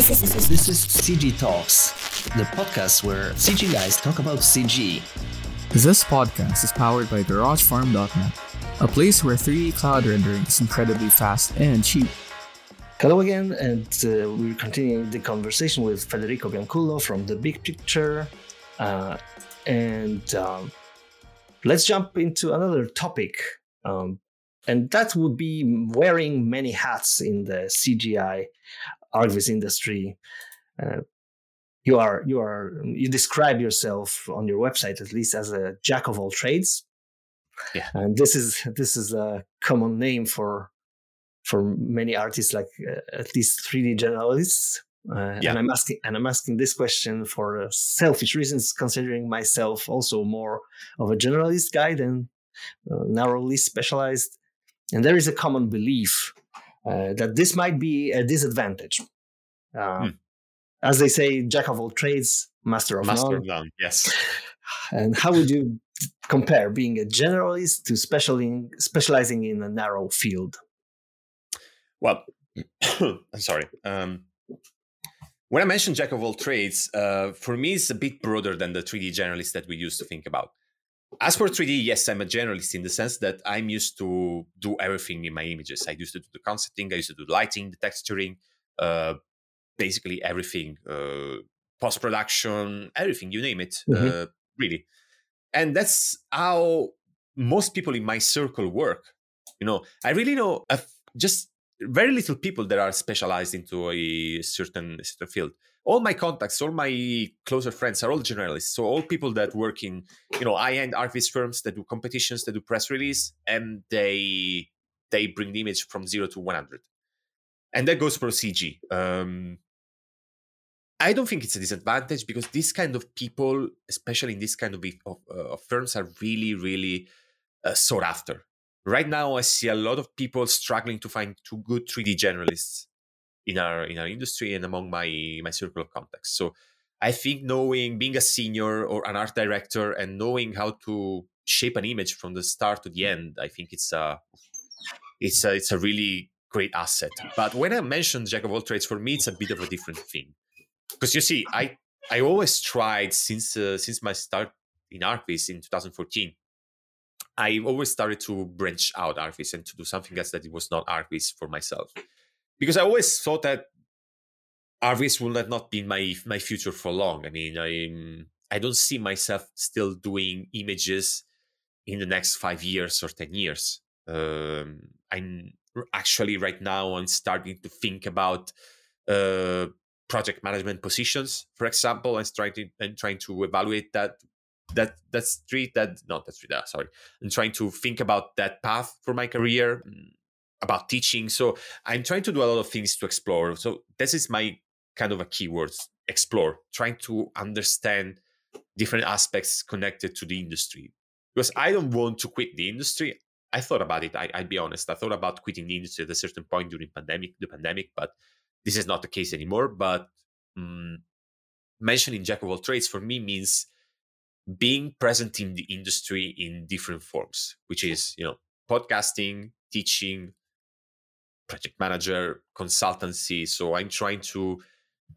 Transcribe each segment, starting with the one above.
This is, this is CG Talks, the podcast where CG guys talk about CG. This podcast is powered by GarageFarm.net, a place where 3D cloud rendering is incredibly fast and cheap. Hello again, and uh, we're continuing the conversation with Federico Biancullo from The Big Picture. Uh, and um, let's jump into another topic. Um, and that would be wearing many hats in the CGI ArchViz industry. Uh, you are you are you describe yourself on your website at least as a jack of all trades. Yeah. And this is this is a common name for for many artists, like uh, at least 3D generalists. Uh, Yeah. And I'm asking and I'm asking this question for uh, selfish reasons, considering myself also more of a generalist guy than uh, narrowly specialized. And there is a common belief that this might be a disadvantage. Uh, Hmm. As they say, jack of all trades, master of Master none. of none. Yes. And how would you compare being a generalist to specializing specializing in a narrow field? Well, I'm sorry. Um, when I mentioned jack of all trades, uh, for me, it's a bit broader than the 3D generalist that we used to think about. As for 3D, yes, I'm a generalist in the sense that I'm used to do everything in my images. I used to do the concepting, I used to do the lighting, the texturing, uh, basically everything, uh, post production, everything, you name it, Mhm. uh, really. And that's how most people in my circle work. You know, I really know a f- just very little people that are specialized into a certain, certain field. All my contacts, all my closer friends are all generalists. So all people that work in, you know, high-end artist firms that do competitions, that do press release, and they they bring the image from zero to 100. And that goes for CG. Um, I don't think it's a disadvantage because this kind of people, especially in this kind of, of, uh, of firms, are really, really uh, sought after. Right now, I see a lot of people struggling to find two good 3D generalists in our in our industry and among my my circle of contacts. So I think knowing being a senior or an art director and knowing how to shape an image from the start to the end, I think it's a it's a it's a really great asset. But when I mentioned jack of all trades, for me, it's a bit of a different thing because you see, I I always tried since uh, since my start in ArchViz in 2014. I always started to branch out ArchViz and to do something else that it was not ArchViz for myself, because I always thought that ArchViz will not be my my future for long. I mean, I I don't see myself still doing images in the next five years or ten years. Um, I'm actually right now I'm starting to think about uh, project management positions, for example, and trying and trying to evaluate that that that street that not that street. Uh, sorry, and trying to think about that path for my career, mm, about teaching. So I'm trying to do a lot of things to explore. So this is my kind of a keywords explore, trying to understand different aspects connected to the industry because I don't want to quit the industry. I thought about it. I, I'll be honest. I thought about quitting the industry at a certain point during pandemic, the pandemic, but this is not the case anymore. But um, mentioning jack of all trades for me means being present in the industry in different forms, which is you know podcasting, teaching, project manager, consultancy. So I'm trying to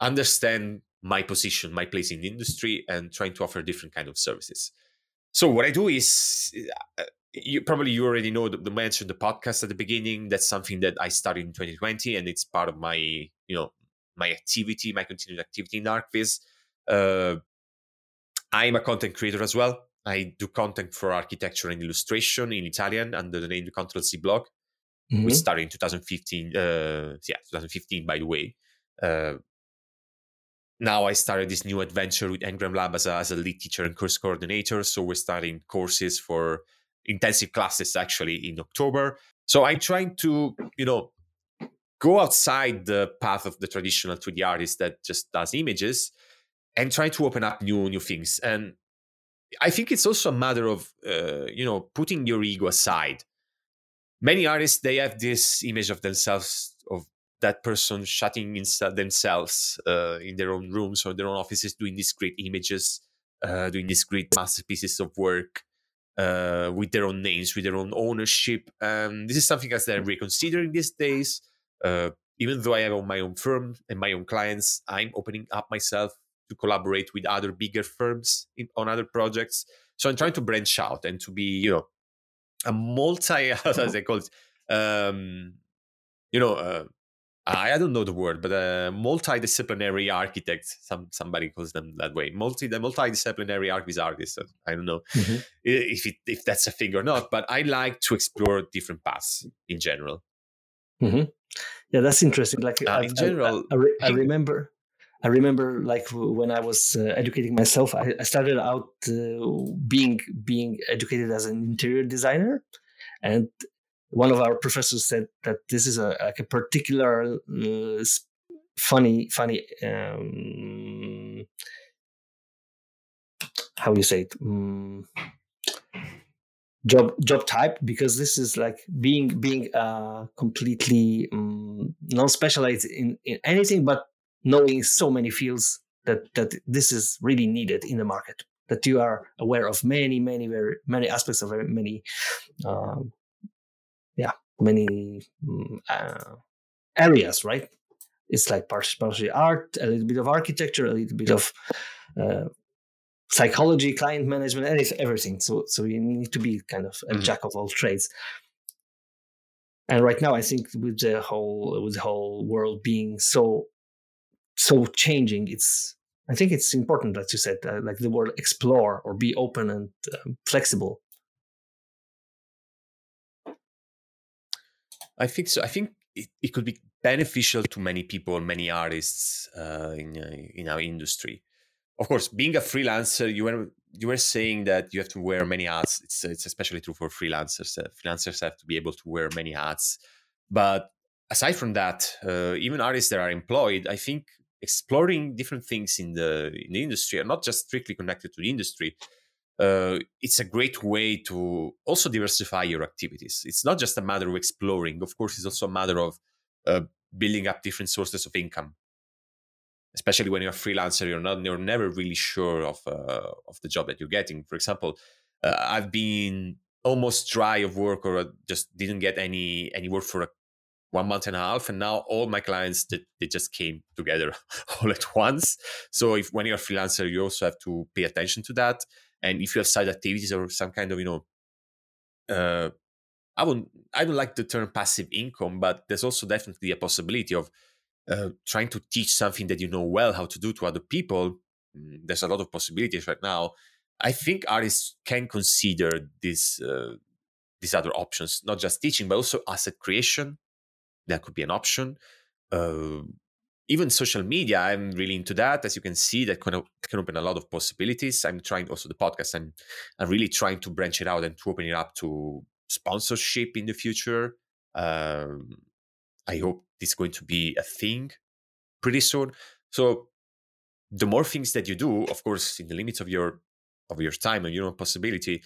understand my position, my place in the industry, and trying to offer different kind of services. So what I do is, uh, you probably you already know the, the mentioned the podcast at the beginning. That's something that I started in 2020, and it's part of my you know my activity, my continued activity in ArchViz. Uh, I'm a content creator as well. I do content for architecture and illustration in Italian under the name the Control C blog. Mhm. We started in 2015. Uh, yeah, 2015, by the way. Uh, now I started this new adventure with Engram Lab as a, as a lead teacher and course coordinator. So we're starting courses for intensive classes actually in October. So I'm trying to, you know, go outside the path of the traditional 3D artist that just does images and try to open up new new things. And I think it's also a matter of, uh, you know, putting your ego aside. Many artists they have this image of themselves of that person shutting inside themselves uh, in their own rooms or their own offices, doing these great images, uh, doing these great masterpieces of work uh, with their own names, with their own ownership. Um, this is something else that I'm reconsidering these days. Uh, even though I have my own firm and my own clients, I'm opening up myself to collaborate with other bigger firms in, on other projects. So I'm trying to branch out and to be, you know, a multi, as I call it, um, you know, uh, I don't know the word, but a multidisciplinary architect. Some somebody calls them that way. Multi the multidisciplinary artist. I don't know mm-hmm. if it, if that's a thing or not, but I like to explore different paths in general. Mm-hmm. Yeah, that's interesting. Like uh, in general, I, I, I, I, remember. I remember, like when I was uh, educating myself, I, started out uh, being being educated as an interior designer, and one of our professors said that this is a like a particular uh, funny funny um, how you say it? Um, job job type because this is like being being uh, completely um, non-specialized in, in anything but knowing so many fields that that this is really needed in the market that you are aware of many many very many aspects of many um, yeah many mm, uh, areas right? It's like partially art a little bit of architecture a little bit of uh, psychology client management anything everything. So so you need to be kind of a mm-hmm. jack of all trades. And right now i think with the whole with the whole world being so so changing it's i think it's important that you said uh, like the word explore or be open and uh, flexible I think so. I think it, it could be beneficial to many people, many artists uh, in uh, in our industry. Of course, being a freelancer, you were you were saying that you have to wear many hats. It's it's especially true for freelancers. Uh, freelancers have to be able to wear many hats. But aside from that, uh, even artists that are employed, I think exploring different things in the in the industry are not just strictly connected to the industry uh, it's a great way to also diversify your activities. It's not just a matter of exploring. Of course, it's also a matter of uh, building up different sources of income. Especially when you're a freelancer, you're not, you're never really sure of uh, of the job that you're getting. For example, uh, I've been almost dry of work, or just didn't get any any work for a one month and a half and now all my clients they, they just came together all at once. So if when you're a freelancer you also have to pay attention to that. And if you have side activities or some kind of you know uh, i wouldn't i don't like the term passive income but there's also definitely a possibility of uh, trying to teach something that you know well how to do to other people. Mm, there's a lot of possibilities right now. I think artists can consider these uh, these other options not just teaching but also asset creation that could be an option. Uh, even social media i'm really into that. As you can see that can, can open a lot of possibilities. I'm trying also the podcast. And i'm really trying to branch it out and to open it up to sponsorship in the future. Um, i hope this is going to be a thing pretty soon. So the more things that you do of course in the limits of your of your time and your own possibility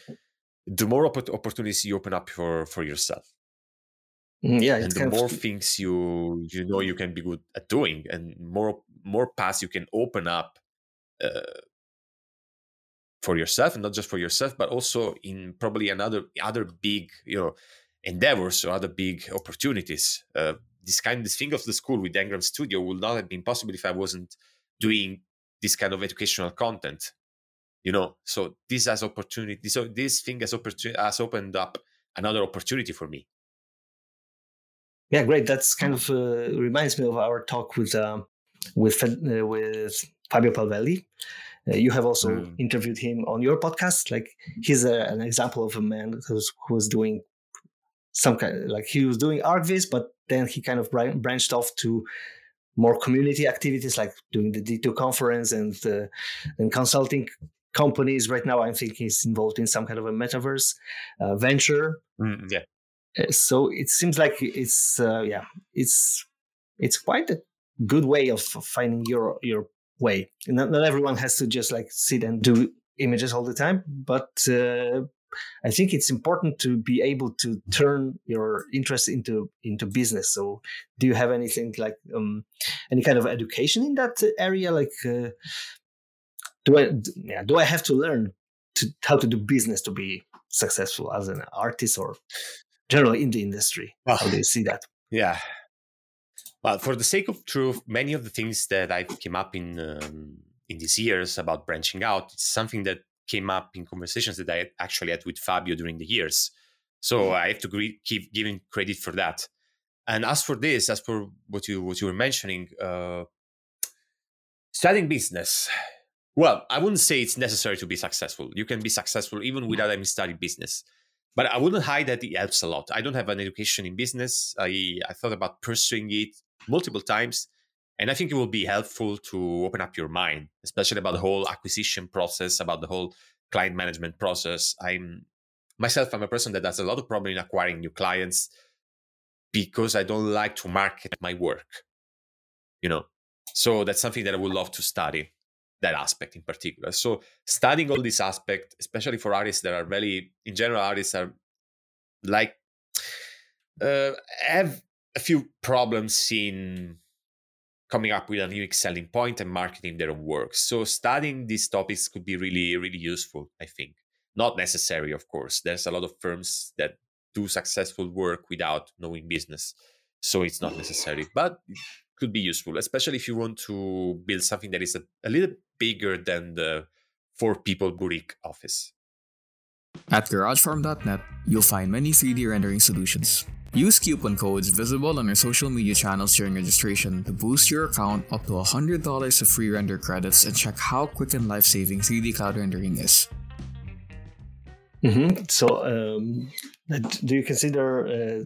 the more opp- opportunities you open up for for yourself yeah, and the more of... things you you know you can be good at doing, and more more paths you can open up uh, for yourself, and not just for yourself, but also in probably another other big you know endeavors or other big opportunities. Uh, this kind this thing of the school with Engram Studio would not have been possible if I wasn't doing this kind of educational content. You know, so this has opportunity. So this thing has opportunity has opened up another opportunity for me yeah, great. That's kind of uh, reminds me of our talk with um, with uh, with Fabio Palvelli. Uh, you have also mm. interviewed him on your podcast. Like he's a, an example of a man who's who was doing some kind of, like he was doing ArchViz, but then he kind of branched off to more community activities like doing the D2 conference and uh, and consulting companies. Right now, I think he's involved in some kind of a metaverse uh, venture. Mm, yeah. Uh, so it seems like it's uh, yeah it's it's quite a good way of finding your your way. Not, not everyone has to just like sit and do images all the time but uh, i think it's important to be able to turn your interest into into business. So do you have anything like um, any kind of education in that area? Like uh, do i yeah, do i have to learn to how to do business to be successful as an artist or generally in the industry. Well, How do you see that? Yeah. Well, for the sake of truth, many of the things that I came up in um, in these years about branching out, it's something that came up in conversations that I actually had with Fabio during the years. So mm-hmm. I have to keep giving credit for that. And as for this, as for what you what you were mentioning, uh, studying business. Well, I wouldn't say it's necessary to be successful. You can be successful even without having studied business. But I wouldn't hide that it helps a lot. I don't have an education in business. I, I thought about pursuing it multiple times. And I think it will be helpful to open up your mind, especially about the whole acquisition process, about the whole client management process. I'm myself, I'm a person that has a lot of problem in acquiring new clients because I don't like to market my work. You know, so that's something that I would love to study that aspect in particular. So studying all these aspects, especially for artists that are really, in general, artists are like uh, have a few problems in coming up with a unique selling point and marketing their own work. So studying these topics could be really, really useful, I think. Not necessary, of course. There's a lot of firms that do successful work without knowing business. So it's not necessary, but could be useful, especially if you want to build something that is a, a little bigger than the four people boutique office. At garagefarm.net, you'll find many 3D rendering solutions Use coupon codes visible on our social media channels during registration to boost your account up to $100 of free render credits and check how quick and life saving 3D cloud rendering is. Mm-hmm. So, um, do you consider, uh,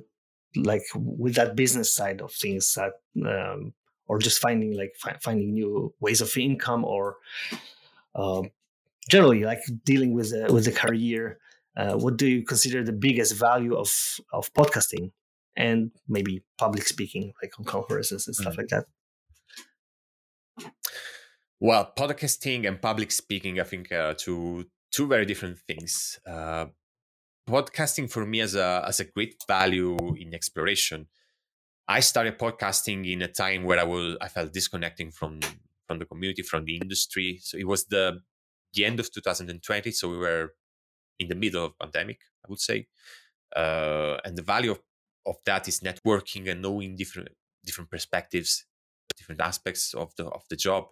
like, with that business side of things, that, um, or just finding like fi- finding new ways of income, or uh, generally like dealing with uh, with the career? Uh, what do you consider the biggest value of of podcasting and maybe public speaking, like on conferences and stuff mm-hmm. like that? Well, podcasting and public speaking, I think, are two two very different things. Uh, podcasting for me as a as a great value in exploration. I started podcasting in a time where I was I felt disconnecting from from the community, from the industry. So it was the the end of 2020. So we were in the middle of pandemic, I would say. Uh, and the value of, of that is networking and knowing different different perspectives, different aspects of the of the job,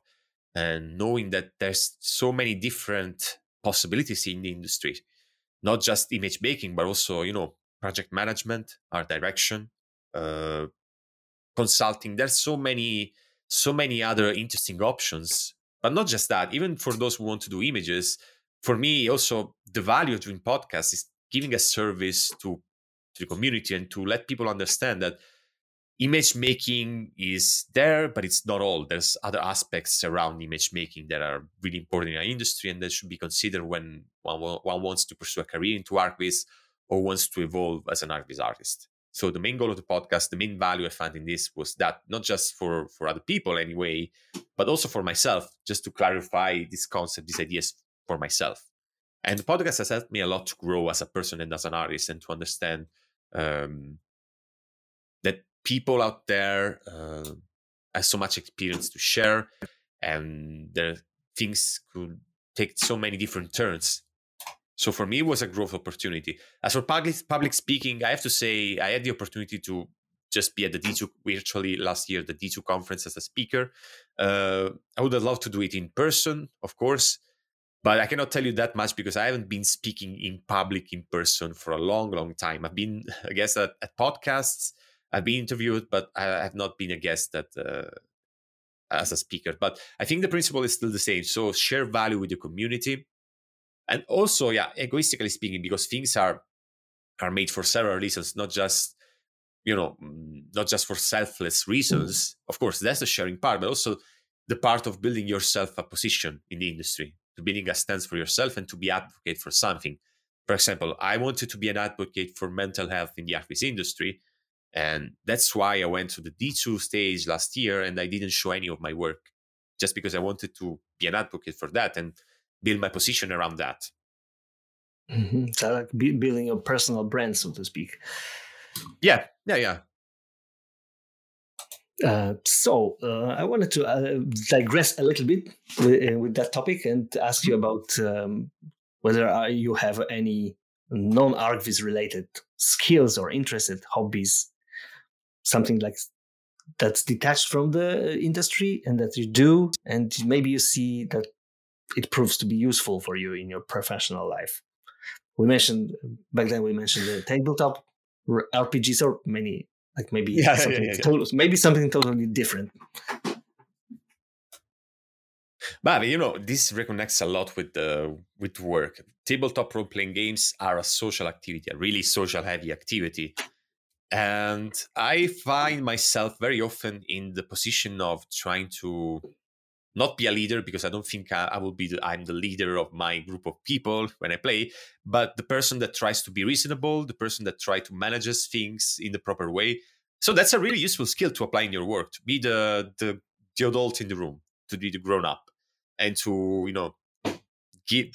and knowing that there's so many different possibilities in the industry, not just image making, but also you know project management, art direction, uh, consulting. There's so many so many other interesting options. But not just that, even for those who want to do images, for me also the value of doing podcasts is giving a service to to the community and to let people understand that image making is there but it's not all there's other aspects around image making that are really important in our industry and that should be considered when one, one wants to pursue a career into ArchViz or wants to evolve as an ArchViz artist so the main goal of the podcast the main value i found in this was that not just for for other people anyway but also for myself just to clarify this concept these ideas for myself. And the podcast has helped me a lot to grow as a person and as an artist and to understand um, that people out there uh, have so much experience to share and their things could take so many different turns. So for me, it was a growth opportunity. As for public, public speaking, I have to say I had the opportunity to just be at the D2 virtually last year, the D2 conference as a speaker. Uh, I would have loved to do it in person, of course, but I cannot tell you that much because I haven't been speaking in public in person for a long, long time. I've been a guest at, at podcasts, I've been interviewed, but I have not been a guest at uh, as a speaker. But I think the principle is still the same. So share value with the community, and also, yeah, egoistically speaking, because things are are made for several reasons, not just you know, mm, not just for selfless reasons. Of course, that's the sharing part, but also the part of building yourself a position in the industry to building a stance for yourself and to be advocate for something. For example, I wanted to be an advocate for mental health in the ArchViz industry. And that's why I went to the D2 stage last year and I didn't show any of my work just because I wanted to be an advocate for that and build my position around that. Mm-hmm. So, like building a personal brand, so to speak. Yeah, yeah, yeah. Uh, so uh, I wanted to uh, digress a little bit with, uh, with, that topic and ask you about um, whether uh, you have any non-ArchViz related skills or interested hobbies, something like that's detached from the industry and that you do and maybe you see that it proves to be useful for you in your professional life we mentioned back then we mentioned the tabletop rpgs or many like maybe Yeah, yeah, something yeah, yeah. total- maybe something totally different But you know, this reconnects a lot with the with work. Tabletop role playing games are a social activity, a really social heavy activity. And I find myself very often in the position of trying to not be a leader because I don't think I, I will be the, I'm the leader of my group of people when I play, but the person that tries to be reasonable, the person that try to manages things in the proper way. So that's a really useful skill to apply in your work, to be the the, the adult in the room, to be the grown up, and to you know give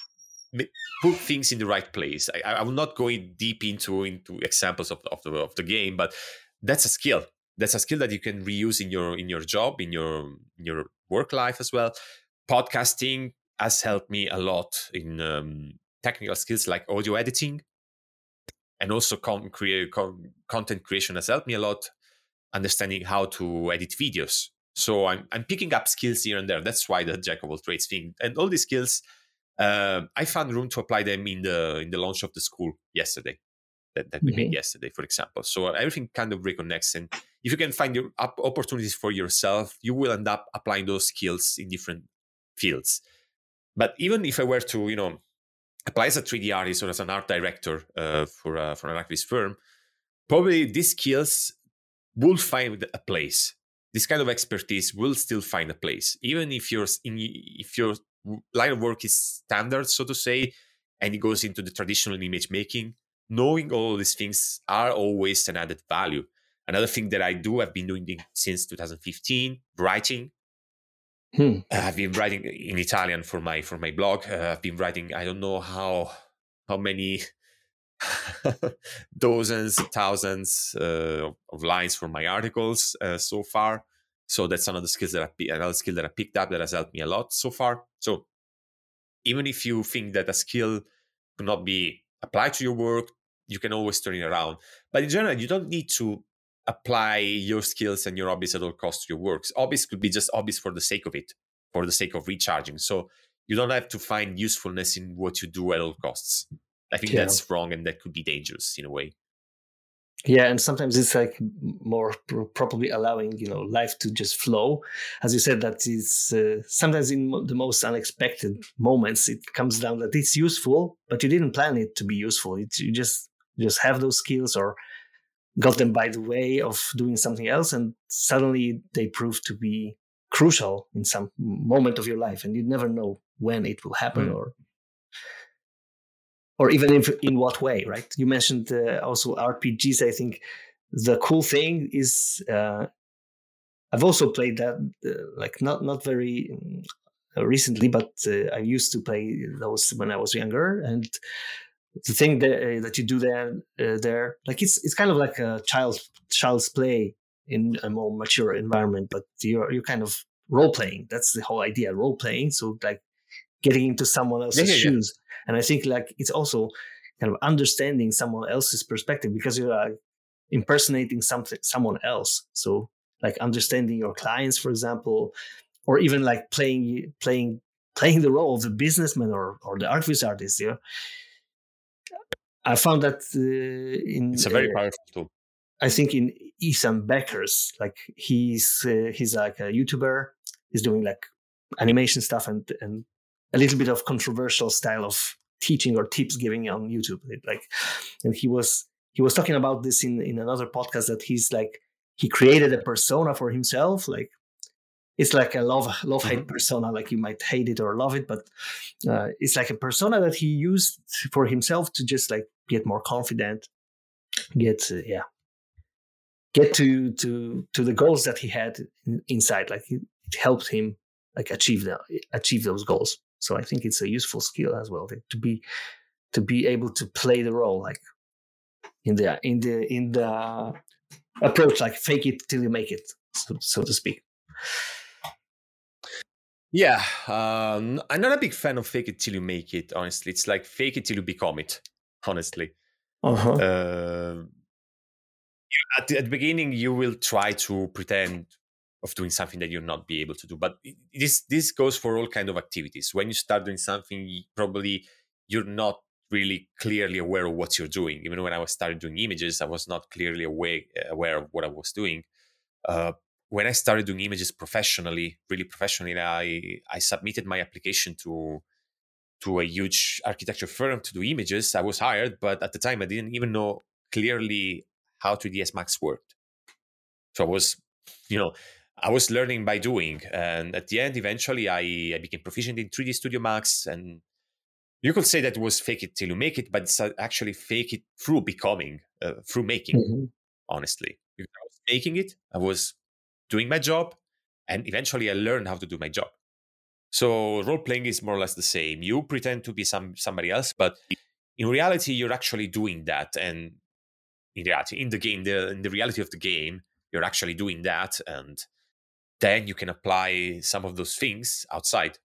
put things in the right place. I, I will not go in deep into into examples of, of the of the game, but that's a skill. That's a skill that you can reuse in your in your job, in your in your work life as well. Podcasting has helped me a lot in um, technical skills like audio editing, and also con- create, con- content creation has helped me a lot. Understanding how to edit videos. So I'm I'm picking up skills here and there. That's why the jack of all trades thing and all these skills uh, I found room to apply them in the in the launch of the school yesterday that, that we made yesterday, for example. So everything kind of reconnects, and if you can find your op- opportunities for yourself, you will end up applying those skills in different fields. But even if I were to, you know, apply as a 3D artist or as an art director uh, for a, for an ArchViz firm, probably these skills will find a place. This kind of expertise will still find a place, even if you're in, if your line of work is standard, so to say, and it goes into the traditional image making. Knowing all these things are always an added value. Another thing that I do, I've been doing since 2015, writing. Hmm. Uh, I've been writing in Italian for my for my blog. Uh, I've been writing. I don't know how how many dozens, thousands uh, of lines for my articles uh, so far. So that's another skill that I another skill that I picked up that has helped me a lot so far. So even if you think that a skill could not be applied to your work, you can always turn it around. But in general, you don't need to apply your skills and your hobbies at all costs to your works. Hobbies could be just hobbies for the sake of it, for the sake of recharging. So you don't have to find usefulness in what you do at all costs. I think Yeah. that's wrong and that could be dangerous in a way. Yeah, and sometimes it's like more pro- probably allowing you know life to just flow, as you said. That is uh, sometimes in the most unexpected moments it comes down that it's useful, but you didn't plan it to be useful. It, you just just have those skills or got them by the way of doing something else, and suddenly they prove to be crucial in some moment of your life, and you never know when it will happen Mm. or or even if in what way, right? You mentioned uh, also RPGs. I think the cool thing is uh, I've also played that, uh, like not not very um, recently, but uh, I used to play those when I was younger. And the thing that uh, that you do there, uh, there, like it's it's kind of like a child child's play in a more mature environment, but you're you're kind of role playing. That's the whole idea, role playing. So like getting into someone else's yeah, yeah. shoes. And I think like it's also kind of understanding someone else's perspective because you're like impersonating something someone else. So like understanding your clients, for example, or even like playing playing playing the role of the businessman or or the artist artist. Yeah, I found that uh, in It's a very uh, powerful tool. I think in Ethan Becker's, like he's uh, he's like a YouTuber. He's doing like animation stuff and and a little bit of controversial style of teaching or tips giving on YouTube. Like, and he was he was talking about this in in another podcast that he's like he created a persona for himself. Like it's like a love love hate persona. Like you might hate it or love it, but uh, it's like a persona that he used for himself to just like get more confident, get uh, yeah get to to to the goals that he had inside like it, helped him like achieve the achieve those goals so i think it's a useful skill as well to be to be able to play the role like in the in the in the approach like fake it till you make it so, so to speak Yeah, um, I'm not a big fan of fake it till you make it. Honestly, it's like fake it till you become it. Honestly, uh-huh. uh, at the, at the beginning you will try to pretend of doing something that you're not be able to do but this this goes for all kind of activities. When you start doing something probably you're not really clearly aware of what you're doing. Even when i was started doing images i was not clearly aware aware of what i was doing. Uh, when i started doing images professionally really professionally i i submitted my application to to a huge architecture firm to do images i was hired but at the time i didn't even know clearly how 3ds max worked so i was you know I was learning by doing. And at the end, eventually, I, I became proficient in 3D Studio Max. And you could say that it was fake it till you make it, but it's actually fake it through becoming, uh, through making, mm-hmm. honestly. Because I was making it, I was doing my job, and eventually I learned how to do my job. So role playing is more or less the same. You pretend to be some somebody else, but in reality, you're actually doing that. And in reality, in the game, the in the reality of the game, you're actually doing that, and then you can apply some of those things outside.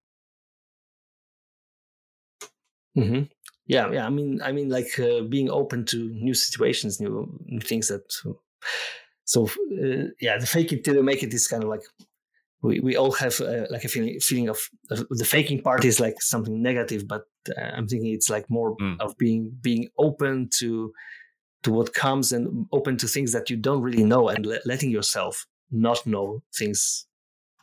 Mm-hmm. Yeah, yeah. I mean, I mean, like uh, being open to new situations, new, things that. So uh, yeah, the fake it till you make it is kind of like we, we all have uh, like a feeling feeling of uh, the faking part is like something negative, but uh, I'm thinking it's like more mm. of being being open to to what comes and open to things that you don't really know and le- letting yourself not know things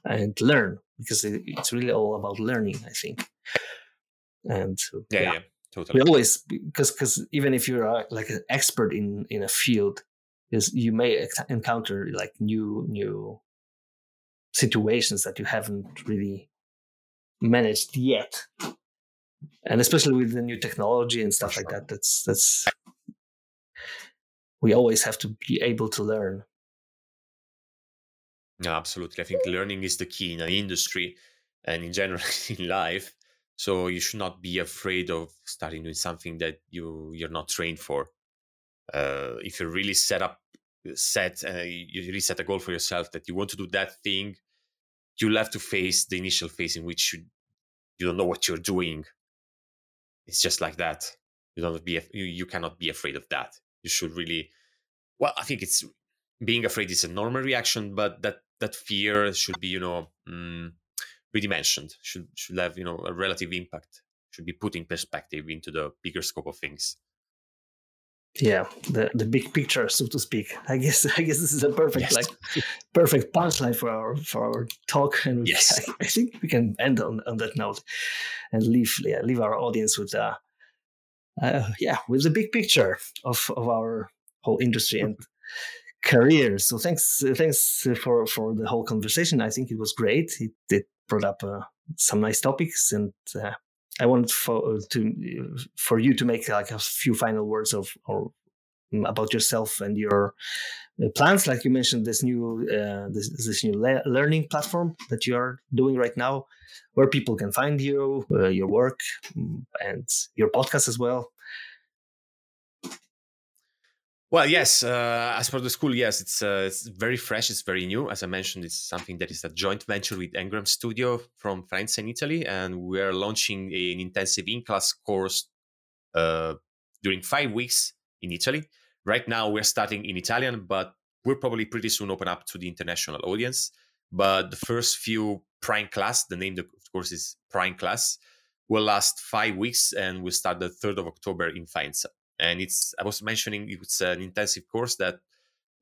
and learn because it, it's really all about learning i think. And yeah, yeah, yeah totally. We always because because even if you're a, like an expert in in a field is you may encounter like new new situations that you haven't really managed yet and especially with the new technology and stuff like that that's that's we always have to be able to learn no, absolutely. I think learning is the key in an industry and in general in life. So you should not be afraid of starting doing something that you you're not trained for. Uh, if you really set up set uh, you really set a goal for yourself that you want to do that thing, you'll have to face the initial phase in which you you don't know what you're doing. It's just like that. You don't be you, you cannot be afraid of that. You should really well. I think it's being afraid is a normal reaction, but that that fear should be you know um, redimensioned should should have you know a relative impact should be put in perspective into the bigger scope of things yeah the the big picture so to speak i guess i guess this is a perfect yes. like perfect punchline for our for our talk and we, yes. I, I, think we can end on, on that note and leave yeah, leave our audience with uh, uh yeah with the big picture of of our whole industry and career. So thanks, thanks for for the whole conversation. I think it was great. It, it brought up uh, some nice topics, and uh, I wanted for to for you to make like a few final words of or mm, about yourself and your uh, plans. Like you mentioned, this new uh, this, this new le- learning platform that you are doing right now, where people can find you, uh, your work, mm, and your podcast as well. Well, yes. Uh, as for the school, yes, it's uh, it's very fresh. It's very new. As I mentioned, it's something that is a joint venture with Engram Studio from France and Italy, and we are launching an intensive in-class course uh, during five weeks in Italy. Right now, we're starting in Italian, but we'll probably pretty soon open up to the international audience. But the first few Prime class, the name of course is Prime class, will last five weeks, and we'll start the third of October in Faenza and it's i was mentioning it's an intensive course that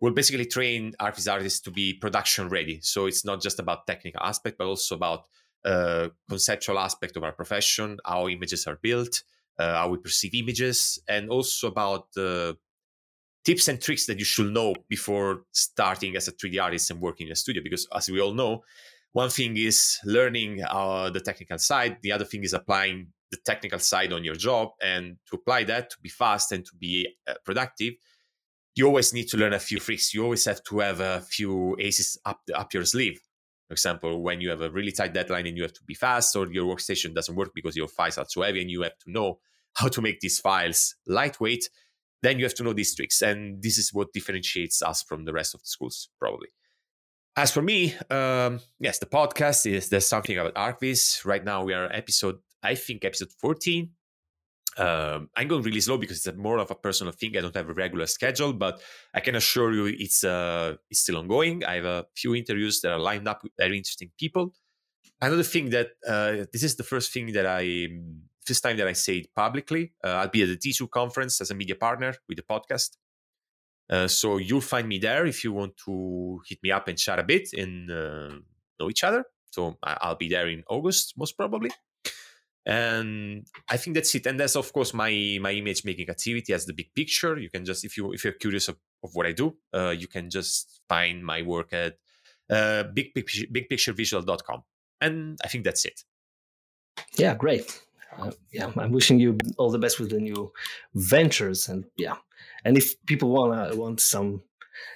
will basically train artists artists to be production ready. So it's not just about technical aspect but also about uh, conceptual aspect of our profession how images are built uh, how we perceive images and also about the tips and tricks that you should know before starting as a 3d artist and working in a studio. Because as we all know one thing is learning uh, the technical side the other thing is applying the technical side on your job and to apply that to be fast and to be uh, productive you always need to learn a few tricks. You always have to have a few aces up up your sleeve. For example when you have a really tight deadline and you have to be fast or your workstation doesn't work because your files are too heavy and you have to know how to make these files lightweight then you have to know these tricks. And this is what differentiates us from the rest of the schools probably. As for me, um, yes, the podcast is there's something about ArchViz. Right now we are episode I think episode 14. um, I'm going really slow because it's more of a personal thing. I don't have a regular schedule, but I can assure you it's uh, it's still ongoing. I have a few interviews that are lined up with very interesting people. Another thing that uh, this is the first thing that I first time that I say it publicly. Uh, I'll be at the D2 conference as a media partner with the podcast. Uh, so you'll find me there if you want to hit me up and chat a bit and uh, know each other. So I'll be there in August, most probably and i think that's it. And that's of course my my image making activity as the big picture. You can just if you if you're curious of, of what i do uh, you can just find my work at uh, big picture bigpicturevisual.com and i think that's it. Yeah great. Uh, yeah i'm wishing you all the best with the new ventures. And yeah. And if people want want some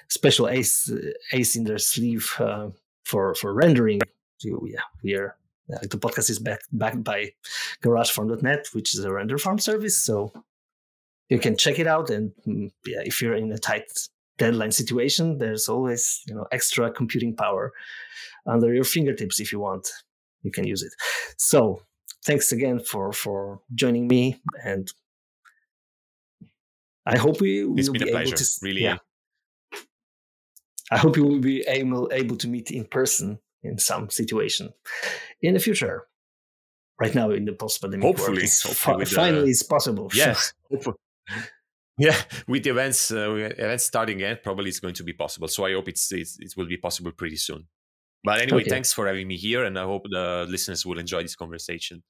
special ace ace in their sleeve uh, for for rendering you yeah we are uh, the podcast is backed, backed by GarageFarm.net, which is a render farm service. So you can check it out. And mm, yeah, if you're in a tight deadline situation, there's always you know extra computing power under your fingertips if you want. You can use it. So thanks again for for joining me, and I hope we will it's be able pleasure. to really. Yeah. I hope you will be able, able to meet in person in some situation in the future. Right now, in the post-pandemic hopefully, world, it's hopefully finally the, it's possible. Yes, yeah, with the events uh, events starting again, probably it's going to be possible. So I hope it's, it's it will be possible pretty soon. But anyway, okay. thanks for having me here, and I hope the listeners will enjoy this conversation.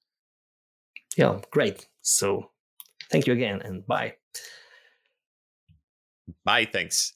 Yeah, great. So, thank you again, and bye. Bye. Thanks.